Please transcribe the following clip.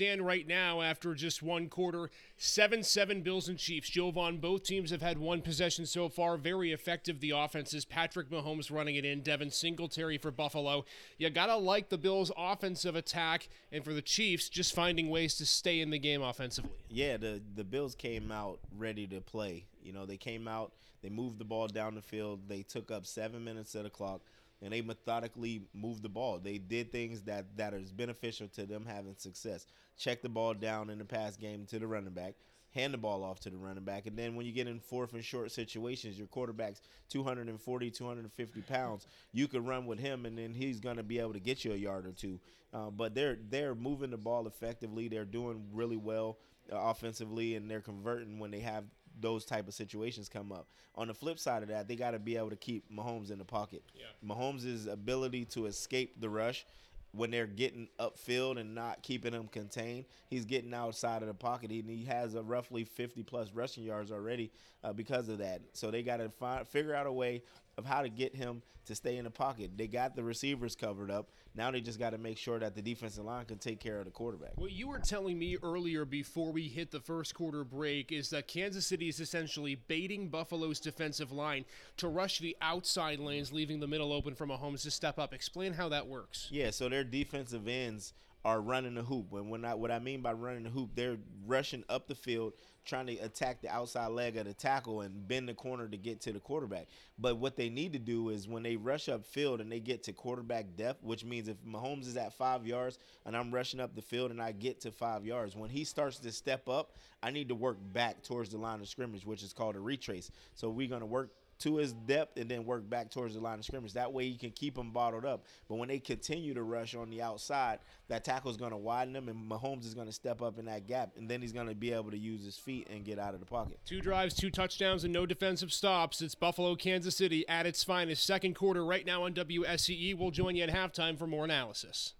stand right now after just one quarter? 7 7 Bills and Chiefs. Jovan, both teams have had one possession so far. Very effective, the offenses. Patrick Mahomes running it in, Devin Singletary for Buffalo. You got to like the Bills' offensive attack, and for the Chiefs, just finding ways to stay in the game offensively. Yeah, the, the Bills came out ready to play. You know, they came out, they moved the ball down the field, they took up seven minutes of the clock and they methodically moved the ball. They did things that that is beneficial to them having success. Check the ball down in the pass game to the running back, hand the ball off to the running back, and then when you get in fourth and short situations, your quarterback's 240, 250 pounds. You can run with him, and then he's going to be able to get you a yard or two. Uh, but they're they're moving the ball effectively. They're doing really well uh, offensively, and they're converting when they have those type of situations come up. On the flip side of that, they got to be able to keep Mahomes in the pocket. Yeah. Mahomes' ability to escape the rush when they're getting upfield and not keeping him contained, he's getting outside of the pocket. He, he has a roughly 50 plus rushing yards already uh, because of that. So they got to figure out a way of how to get him to stay in the pocket. They got the receivers covered up. Now they just got to make sure that the defensive line can take care of the quarterback. What you were telling me earlier before we hit the first quarter break is that Kansas City is essentially baiting Buffalo's defensive line to rush the outside lanes, leaving the middle open for Mahomes to step up. Explain how that works. Yeah, so their defensive ends are running the hoop. And when I, what I mean by running the hoop, they're rushing up the field, trying to attack the outside leg of the tackle and bend the corner to get to the quarterback. But what they need to do is when they rush up field and they get to quarterback depth, which means if Mahomes is at five yards and I'm rushing up the field and I get to five yards, when he starts to step up, I need to work back towards the line of scrimmage, which is called a retrace. So we're going to work to his depth and then work back towards the line of scrimmage. That way you can keep them bottled up. But when they continue to rush on the outside, that tackle is going to widen them, and Mahomes is going to step up in that gap, and then he's going to be able to use his feet and get out of the pocket. Two drives, two touchdowns, and no defensive stops. It's Buffalo, Kansas City at its finest. Second quarter right now on WSCE. We'll join you at halftime for more analysis.